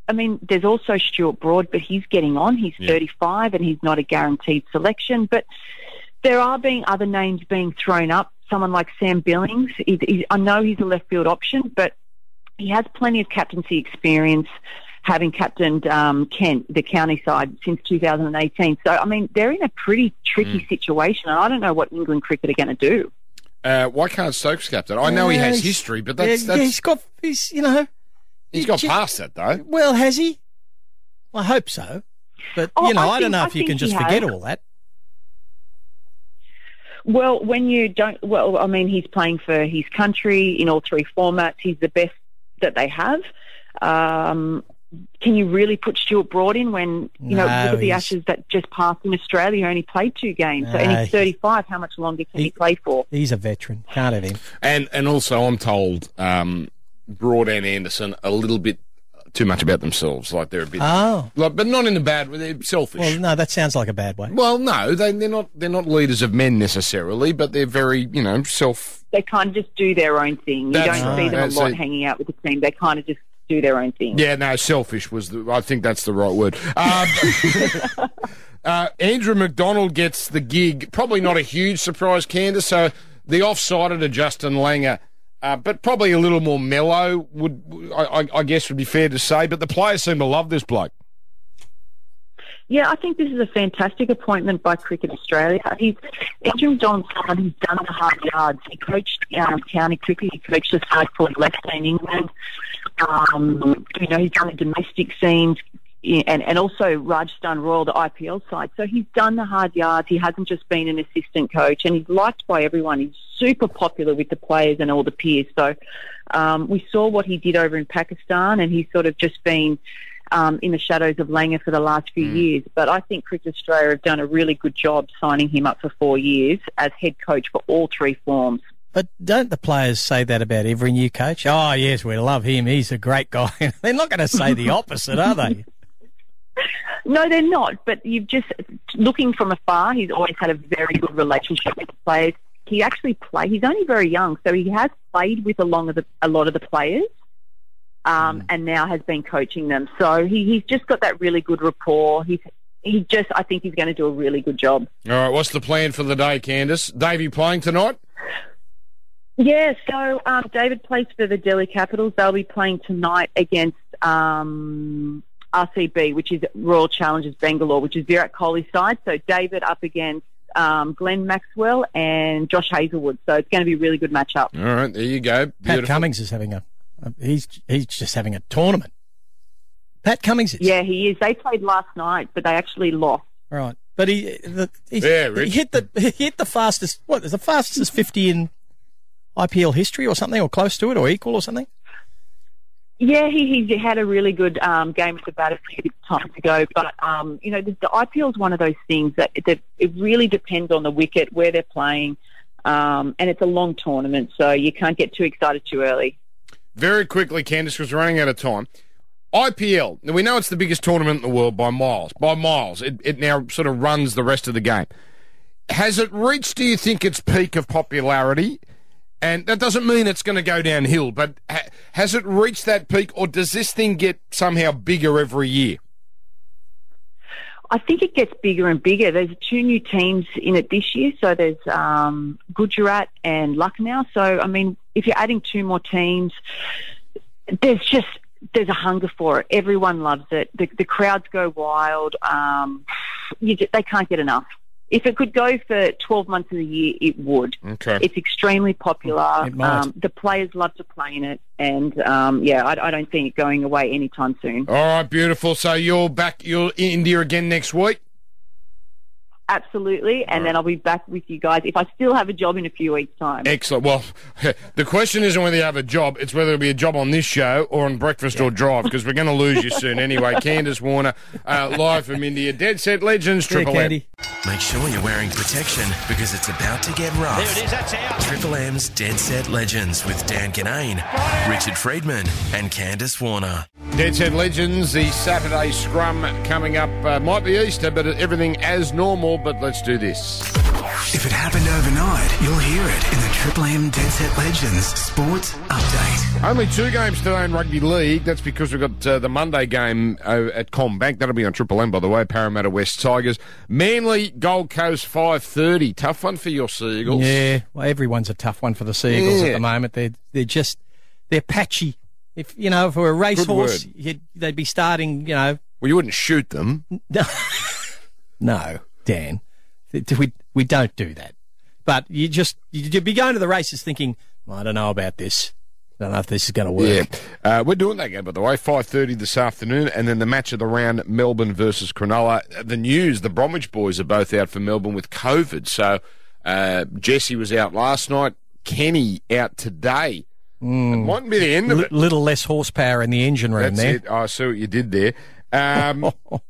I mean, there's also Stuart Broad, but he's getting on. He's 35 and he's not a guaranteed selection. But there are being other names being thrown up. Someone like Sam Billings. He, he, I know he's a left field option, but he has plenty of captaincy experience. Having captained um, Kent, the county side, since 2018. So, I mean, they're in a pretty tricky situation, and I don't know what England cricket are going to do. Uh, why can't Stokes captain? I know he has history, but Yeah, that's, yeah, he's got, he's, you know, he's got he- past that though. well, has he? I hope so. But, Oh, you know, I I, don't think- know I if you can just forget has. all that. Well, when you don't, well, I mean, he's playing for his country in all three formats. He's the best that they have. Um, can you really put Stuart Broad in when you know No, look at the Ashes that just passed in Australia? He only played two games, so, and he's 35. How much longer can he, he- play for? He's a veteran. Can't have him. And and also, I'm told um, Broad and Anderson a little bit too much about themselves. Like they're a bit, Oh. like, but not in a bad way. They're selfish. Well, no, that sounds like a bad way. Well, no, they, they're not. They're not leaders of men necessarily, but they're very, you know, self. They kind of just do their own thing. You That's don't right. see them That's a lot it. hanging out with the team. They kind of just do their own thing. Yeah, no, selfish was the. I think that's the right word. Um, uh, Andrew McDonald gets the gig. Probably not a huge surprise, Candice. So the offsider to Justin Langer. Uh, but probably a little more mellow would I, I, guess would be fair to say. But the players seem to love this bloke. Yeah, I think this is a fantastic appointment by Cricket Australia. He's McDonald's someone who's done the hard yards. He coached um, county cricket. He coached the side called Leicester in England. Um, you know, he's done the domestic scenes and, and also Rajasthan Royal, the IPL side. So he's done the hard yards. He hasn't just been an assistant coach, and he's liked by everyone. He's super popular with the players and all the peers. So um, we saw what he did over in Pakistan, and he's sort of just been um, in the shadows of Langer for the last few years. But I think Cricket Australia have done a really good job signing him up for four years as head coach for all three forms. But don't the players say that about every new coach? Oh, yes, we love him. He's a great guy. They're not going to say the opposite, are they? No, they're not. But you've just looking from afar. He's always had a very good relationship with the players. He actually play. He's only very young, so he has played with a lot of the a lot of the players, um, and now has been coaching them. So he, he's just got that really good rapport. He's he just. I think he's going to do a really good job. All right, what's the plan for the day, Candice? Davey playing tonight? Yeah, so um, David plays for the Delhi Capitals. They'll be playing tonight against um, RCB, which is Royal Challengers Bangalore, which is Virat Kohli's side. So David up against um, Glenn Maxwell and Josh Hazlewood. So it's going to be a really good matchup. All right, there you go. Pat Cummins is having a, a he's he's just having a tournament. Pat Cummins is. Yeah, he is. They played last night, but they actually lost. Right. But he, the, he's, Yeah, he hit the he hit the fastest. What is the fastest fifty in IPL history or something, or close to it, or equal or something? Yeah, he, he had a really good um, game with the a bit time ago, but um, you know the, the IPL is one of those things that, that it really depends on the wicket, where they're playing, um, and it's a long tournament, so you can't get too excited too early. Very quickly, Candice, was running out of time. IPL. Now, we know it's the biggest tournament in the world by miles. By miles, it, it now sort of runs the rest of the game. Has it reached? Do you think its peak of popularity? And that doesn't mean it's going to go downhill, but ha- has it reached that peak, or does this thing get somehow bigger every year? I think it gets bigger and bigger. There's two new teams in it this year. So there's um, Gujarat and Lucknow. So, I mean, if you're adding two more teams, there's just there's a hunger for it. Everyone loves it. The, the crowds go wild. Um, just, they can't get enough. If it could go for 12 months of the year, it would. Okay. It's extremely popular. It might. Um, the players love to play in it. And, um, yeah, I, I don't think it going away anytime soon. All right, beautiful. So you're back. You're in India again next week. Absolutely. And then I'll be back with you guys if I still have a job in a few weeks' time. Excellent. Well, the question isn't whether you have a job; it's whether it'll be a job on this show or on Breakfast or Drive, because we're going to lose you soon anyway. Candice Warner, uh, live from India, Dead Set Legends, Yeah, Triple M. Make sure you're wearing protection because it's about to get rough. There it is, that's out. Triple M's Dead Set Legends with Dan Ginnane, Richard Freedman, and Candice Warner. Dead Set Legends, the Saturday scrum coming up. Uh, might be Easter, but everything as normal. But let's do this. If it happened overnight, you'll hear it in the Triple M Dead Set Legends Sports Update. Only two games today in rugby league. That's because we've got uh, the Monday game uh, at CommBank. That'll be on Triple M, by the way. Parramatta West Tigers, Manly Gold Coast five thirty. Tough one for your Seagulls. Yeah, well, everyone's a tough one for the Seagulls Yeah. at the moment. They're they're just they're patchy. If you know, if we were a racehorse, they'd be starting. You know, Well, you wouldn't shoot them. no, Dan, we we don't do that. But you just you'd be going to the races thinking, well, I don't know about this. I don't know if this is going to work. Yeah, uh, we're doing that game by the way. Five thirty this afternoon, and then the match of the round: Melbourne versus Cronulla. The news: the Bromwich boys are both out for Melbourne with COVID. So uh, Jesse was out last night. Kenny out today. It mightn't be the end of L- it. little less horsepower in the engine room That's there. it. I see what you did there. Um,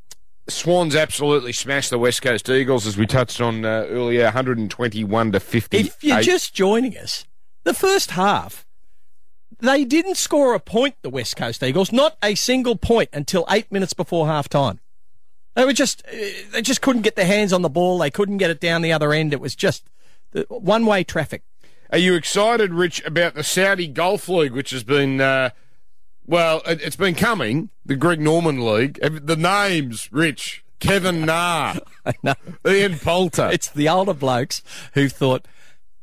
Swans absolutely smashed the West Coast Eagles, as we touched on uh, earlier, 121 to 50. If you're just joining us, the first half, they didn't score a point, the West Coast Eagles, not a single point until eight minutes before half time. They were just, uh, they just couldn't get their hands on the ball. They couldn't get it down the other end. It was just one way traffic. Are you excited, Rich, about the Saudi Golf League, which has been, uh, well, it, it's been coming, the Greg Norman League. The names, Rich, Kevin Na, Ian Poulter. It's the older blokes who thought,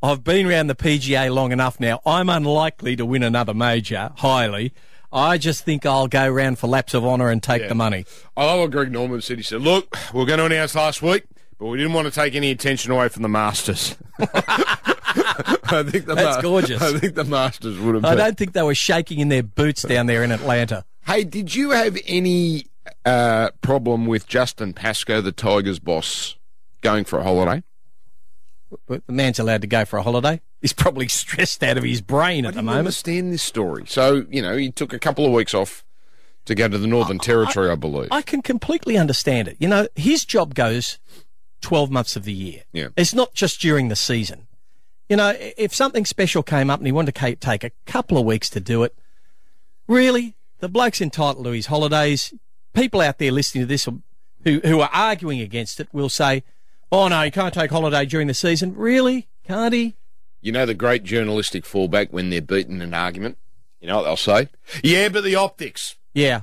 I've been around the PGA long enough now. I'm unlikely to win another major, highly. I just think I'll go round for laps of honour and take Yeah. the money. I love what Greg Norman said. He said, look, we are going to announce last week, but we didn't want to take any attention away from the Masters. I think the That's gorgeous. I think the Masters would have I been. don't think they were shaking in their boots down there in Atlanta. Hey, did you have any uh, problem with Justin Pascoe, the Tigers boss, going for a holiday? But the man's allowed to go for a holiday. He's probably stressed out of his brain I at the didn't moment. understand this story. So, you know, he took a couple of weeks off to go to the Northern Territory, I, believe. I can completely understand it. You know, his job goes 12 months of the year. Yeah. It's not just during the season. You know, if something special came up and he wanted to take a couple of weeks to do it, really, the bloke's entitled to his holidays. People out there listening to this who, who are arguing against it will say, oh no, you can't take holiday during the season. Really? Can't he? you know the great journalistic fallback when they're beaten in an argument? You know what they'll say? Yeah, but the optics. Yeah.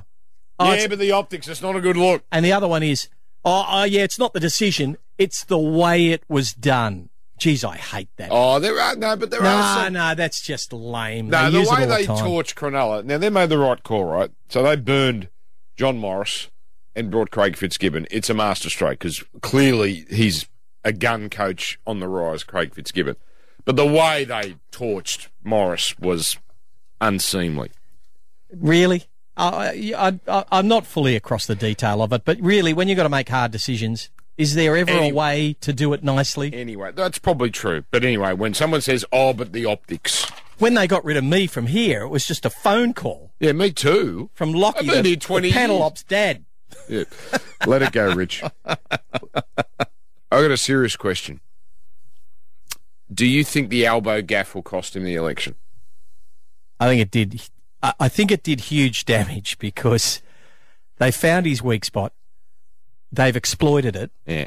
Oh, yeah, but the optics. It's not a good look. And the other one is, oh, oh, yeah, it's not the decision, it's the way it was done. Geez, I hate that. Oh, there are no, but there no, are some. no, that's just lame. No, They the way they the torch Cronulla. Now they made the right call, right? So they burned John Morris and brought Craig Fitzgibbon. It's a masterstroke because clearly he's a gun coach on the rise, Craig Fitzgibbon. But the way they torched Morris was unseemly. Really? I, I, I, I'm not fully across the detail of it, but really, when you've got to make hard decisions, is there ever Any- a way to do it nicely? Anyway, that's probably true. But anyway, when someone says, "Oh, but the optics," when they got rid of me from here, it was just a phone call Yeah, me too. from Lockie, I've been the, here 20 the panel ops dad. Yeah. Let it go, Rich. I got a serious question. Do you think the elbow gaff will cost him the election? I think it did. I I think it did huge damage because they found his weak spot. They've exploited it, Yeah.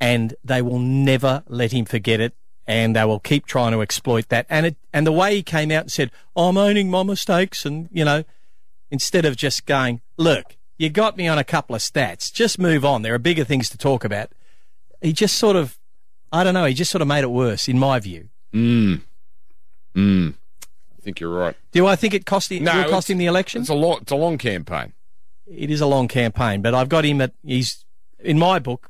and they will never let him forget it. And they will keep trying to exploit that. And it, and the way he came out and said, "I'm owning my mistakes," and you know, instead of just going, "Look, you got me on a couple of stats. Just move on. There are bigger things to talk about." He just sort of, I don't know. He just sort of made it worse, in my view. Mm. Mm. I think you're right. Do I think it cost him? No, cost him the election? It's a long, it's a long campaign. it is a long campaign, but I've got him at he's in my book.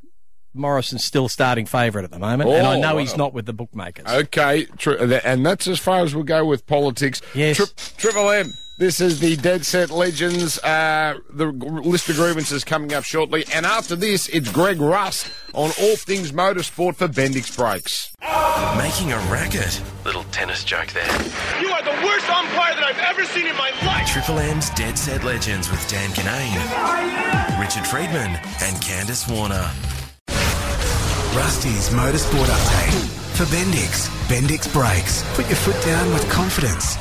Morrison's still starting favourite at the moment, and I Oh, know wow. he's not with the bookmakers. Okay, and that's as far as we'll go with politics. Yes. Tri- Triple M. This is the Dead Set Legends. Uh, the list of grievances coming up shortly, and after this, it's Greg Rust on all things motorsport for Bendix Brakes. Making a racket. Little tennis joke there. You are the worst umpire that I've ever seen in my life. Triple M's Dead Set Legends with Dan Ginnane, Richard Freedman, and Candice Warner. Rusty's Motorsport Update. For Bendix, Bendix Brakes. Put your foot down with confidence.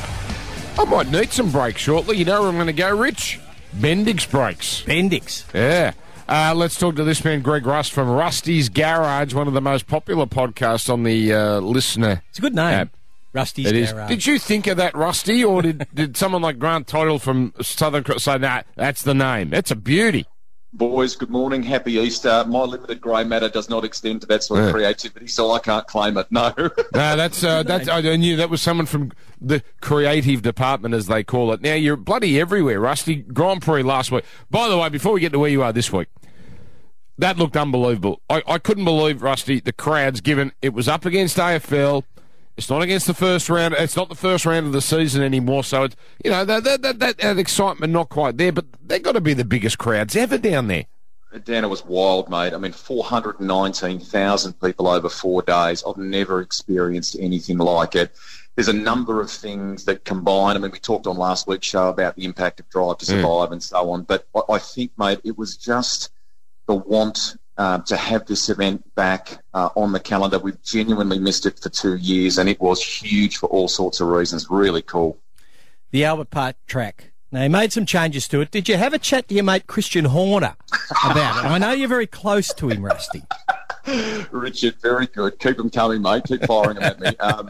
I might need some brakes shortly. You know where I'm going to go, Rich? Bendix Brakes. Bendix. Yeah. Uh, let's talk to this man, Greg Rust from Rusty's Garage, one of the most popular podcasts on the uh, listener. It's a good name. app. Rusty's It is. Garage. Did you think of that, Rusty, or did, did someone like Grant Title from Southern Cross say, nah, that's the name? That's a beauty. Boys, good morning. Happy Easter. My limited grey matter does not extend to that sort of Yeah. creativity, so I can't claim it. No. No, that's uh, that's. I knew that was someone from the creative department, as they call it. Now you're bloody everywhere, Rusty. Grand Prix last week. By the way, before we get to where you are this week, that looked unbelievable. I, I couldn't believe Rusty the crowds, given it was up against AFL. It's not against the first round. It's not the first round of the season anymore. So it's you know that that that, that, that excitement not quite there, but they've got to be the biggest crowds ever down there. Dan, it was wild, mate. I mean, 419,000 people over four days. I've never experienced anything like it. There's a number of things that combine. I mean, we talked on last week's show about the impact of Drive to mm. Survive and so on. But I think, mate, it was just the want uh, to have this event back uh, on the calendar. We've genuinely missed it for two years, and it was huge for all sorts of reasons. Really cool. the Albert Park track. Now, he made some changes to it. Did you have a chat to your mate Christian Horner about it? I know you're very close to him, Rusty. Richard, very good. Keep them coming, mate. Keep firing them at me. Um,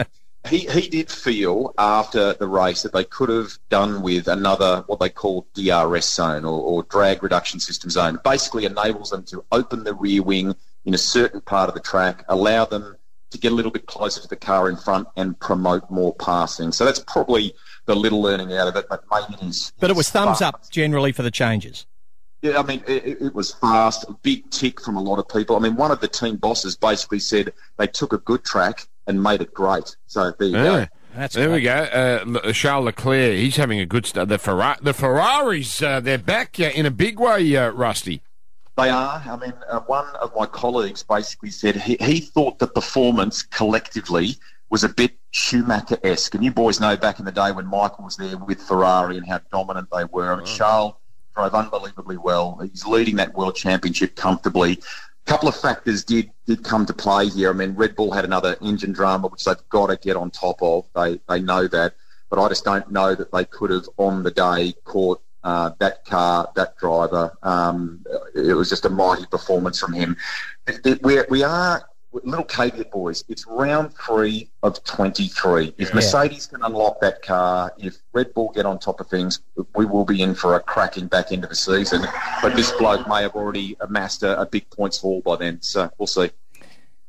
he, he did feel after the race that they could have done with another, what they call DRS zone or, or drag reduction system zone. Basically enables them to open the rear wing in a certain part of the track, allow them to get a little bit closer to the car in front and promote more passing. So that's probably the little learning out of it, but maybe it is. But it was thumbs fast. up generally for the changes. Yeah, I mean, it, it- it was fast, a big tick from a lot of people. I mean, one of the team bosses basically said they took a good track and made it great. So there you Yeah. go. That's there we go. Uh, Charles Leclerc, he's having a good start. The, Ferra- the Ferraris, uh, they're back uh, in a big way, uh, Rusty. They are. I mean, uh, one of my colleagues basically said he, he thought the performance collectively was a bit Schumacher-esque. And you boys know back in the day when Michael was there with Ferrari and how dominant they were. I mean, Charles drove unbelievably well. He's leading that world championship comfortably. A couple of factors did did come to play here. I mean, Red Bull had another engine drama which they've got to get on top of. They they know that, but I just don't know that they could have on the day caught uh, that car, that driver. Um, it was just a mighty performance from him. We we are little caveat, boys. It's round three of twenty three. If Mercedes can unlock that car, if Red Bull get on top of things, we will be in for a cracking back end of the season. But this bloke may have already amassed a, a big points haul by then. So we'll see.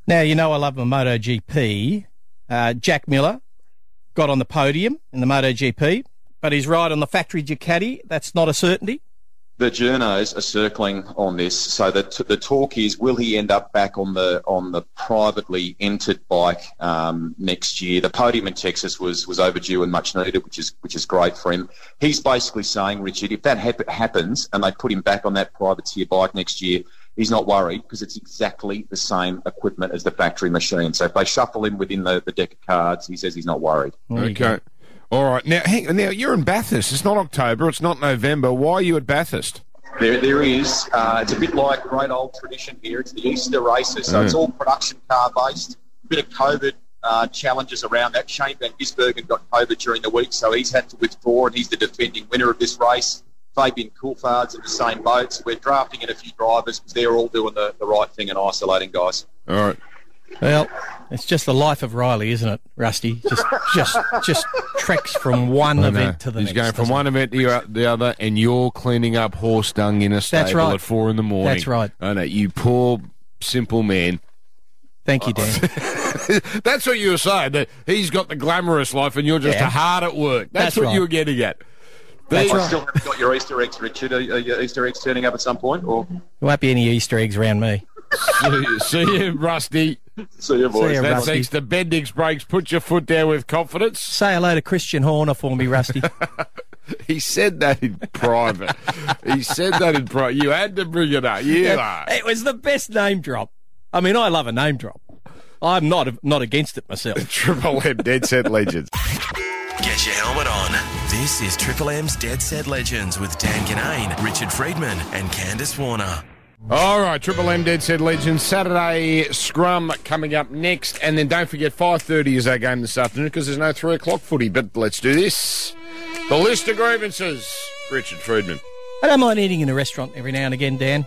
Now, you know I love my MotoGP. Uh, Jack Miller got on the podium in the MotoGP, but his ride on the factory Ducati, that's not a certainty. The journos are circling on this, so the the talk is: will he end up back on the on the privately entered bike um, next year? The podium in Texas was was overdue and much needed, which is which is great for him. He's basically saying, Richard, if that hap- happens and they put him back on that privateer bike next year, he's not worried because it's exactly the same equipment as the factory machine. So if they shuffle him within the, the deck of cards, he says he's not worried. Okay. All right. Now, hang, now you're in Bathurst. It's not October. It's not November. Why are you at Bathurst? There, there is. Uh, it's a bit like great old tradition here. It's the Easter races, so it's all production car based. A bit of COVID uh, challenges around that. Shane Van Gisbergen got COVID during the week, so he's had to withdraw, and he's the defending winner of this race. Fabian Coulthard's in the same boat, so we're drafting in a few drivers because they're all doing the, the right thing and isolating guys. All right. Well, it's just the life of Riley, isn't it, Rusty? Just, just, just treks from one I know. event to the He's next. He's going from doesn't one event to the- the other, and you're cleaning up horse dung in a stable right. at four in the morning. That's right. I know. You poor, simple man. Thank you, Dan. That's what you were saying. That he's got the glamorous life, and you're just Yeah. hard at work. That's, That's what right. you were getting at. That's I right. still haven't got your Easter eggs, Richard. Are, are your Easter eggs turning up at some point? Or There won't be any Easter eggs around me. see, see you, Rusty. See you, boys. See ya, That's Rusty. thanks to Bendix Brakes. Put your foot down with confidence. Say hello to Christian Horner for me, Rusty. He said that in private. he said that in private. You had to bring it up. Yeah. it was the best name drop. I mean, I love a name drop. I'm not not against it myself. Triple M Dead Set Legends. Get your helmet on. This is Triple M's Dead Set Legends with Dan Ginnane, Richard Freedman, and Candice Warner. All right, Triple M Dead Set Legends Saturday scrum coming up next, and then don't forget five thirty is our game this afternoon because there's no three o'clock footy. But let's do this. The list of grievances. Richard Freedman. I don't mind eating in a restaurant every now and again, Dan.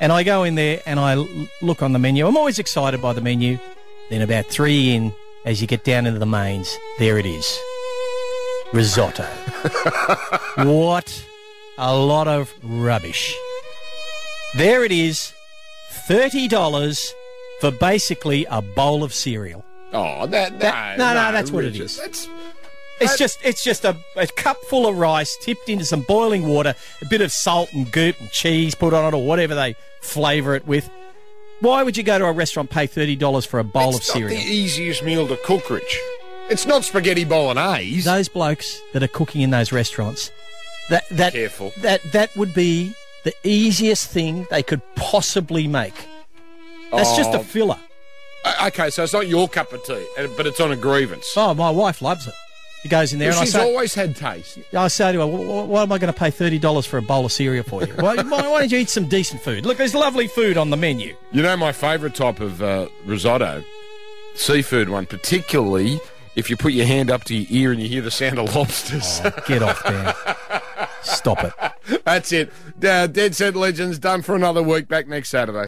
And I go in there and I l- look on the menu. I'm always excited by the menu. Then about three in, as you get down into the mains, there it is. Risotto. what a lot of rubbish. There it is. $30 for basically a bowl of cereal. Oh, that, That- no, no, no, that's what it is. It's just it's just a, a cup full of rice tipped into some boiling water, a bit of salt and goop and cheese put on it or whatever they flavour it with. Why would you go to a restaurant pay thirty dollars for a bowl it's of cereal? not the easiest meal to cook, Rich. It's not spaghetti bolognese. Those blokes that are cooking in those restaurants, that that Careful. that that would be the easiest thing they could possibly make. That's just a Oh. filler. Okay, so it's not your cup of tea, but it's on a grievance. Oh, my wife loves it. She goes in there and I She's say, always had taste. I say to her, "Wh- wh- why am I going to pay thirty dollars for a bowl of cereal for you? why, why, why don't you eat some decent food? Look, there's lovely food on the menu. You know my favourite type of uh, risotto, seafood one, particularly if you put your hand up to your ear and you hear the sound of lobsters. Get off there. Stop it. That's it. Dead Set Legends done for another week. Back next Saturday.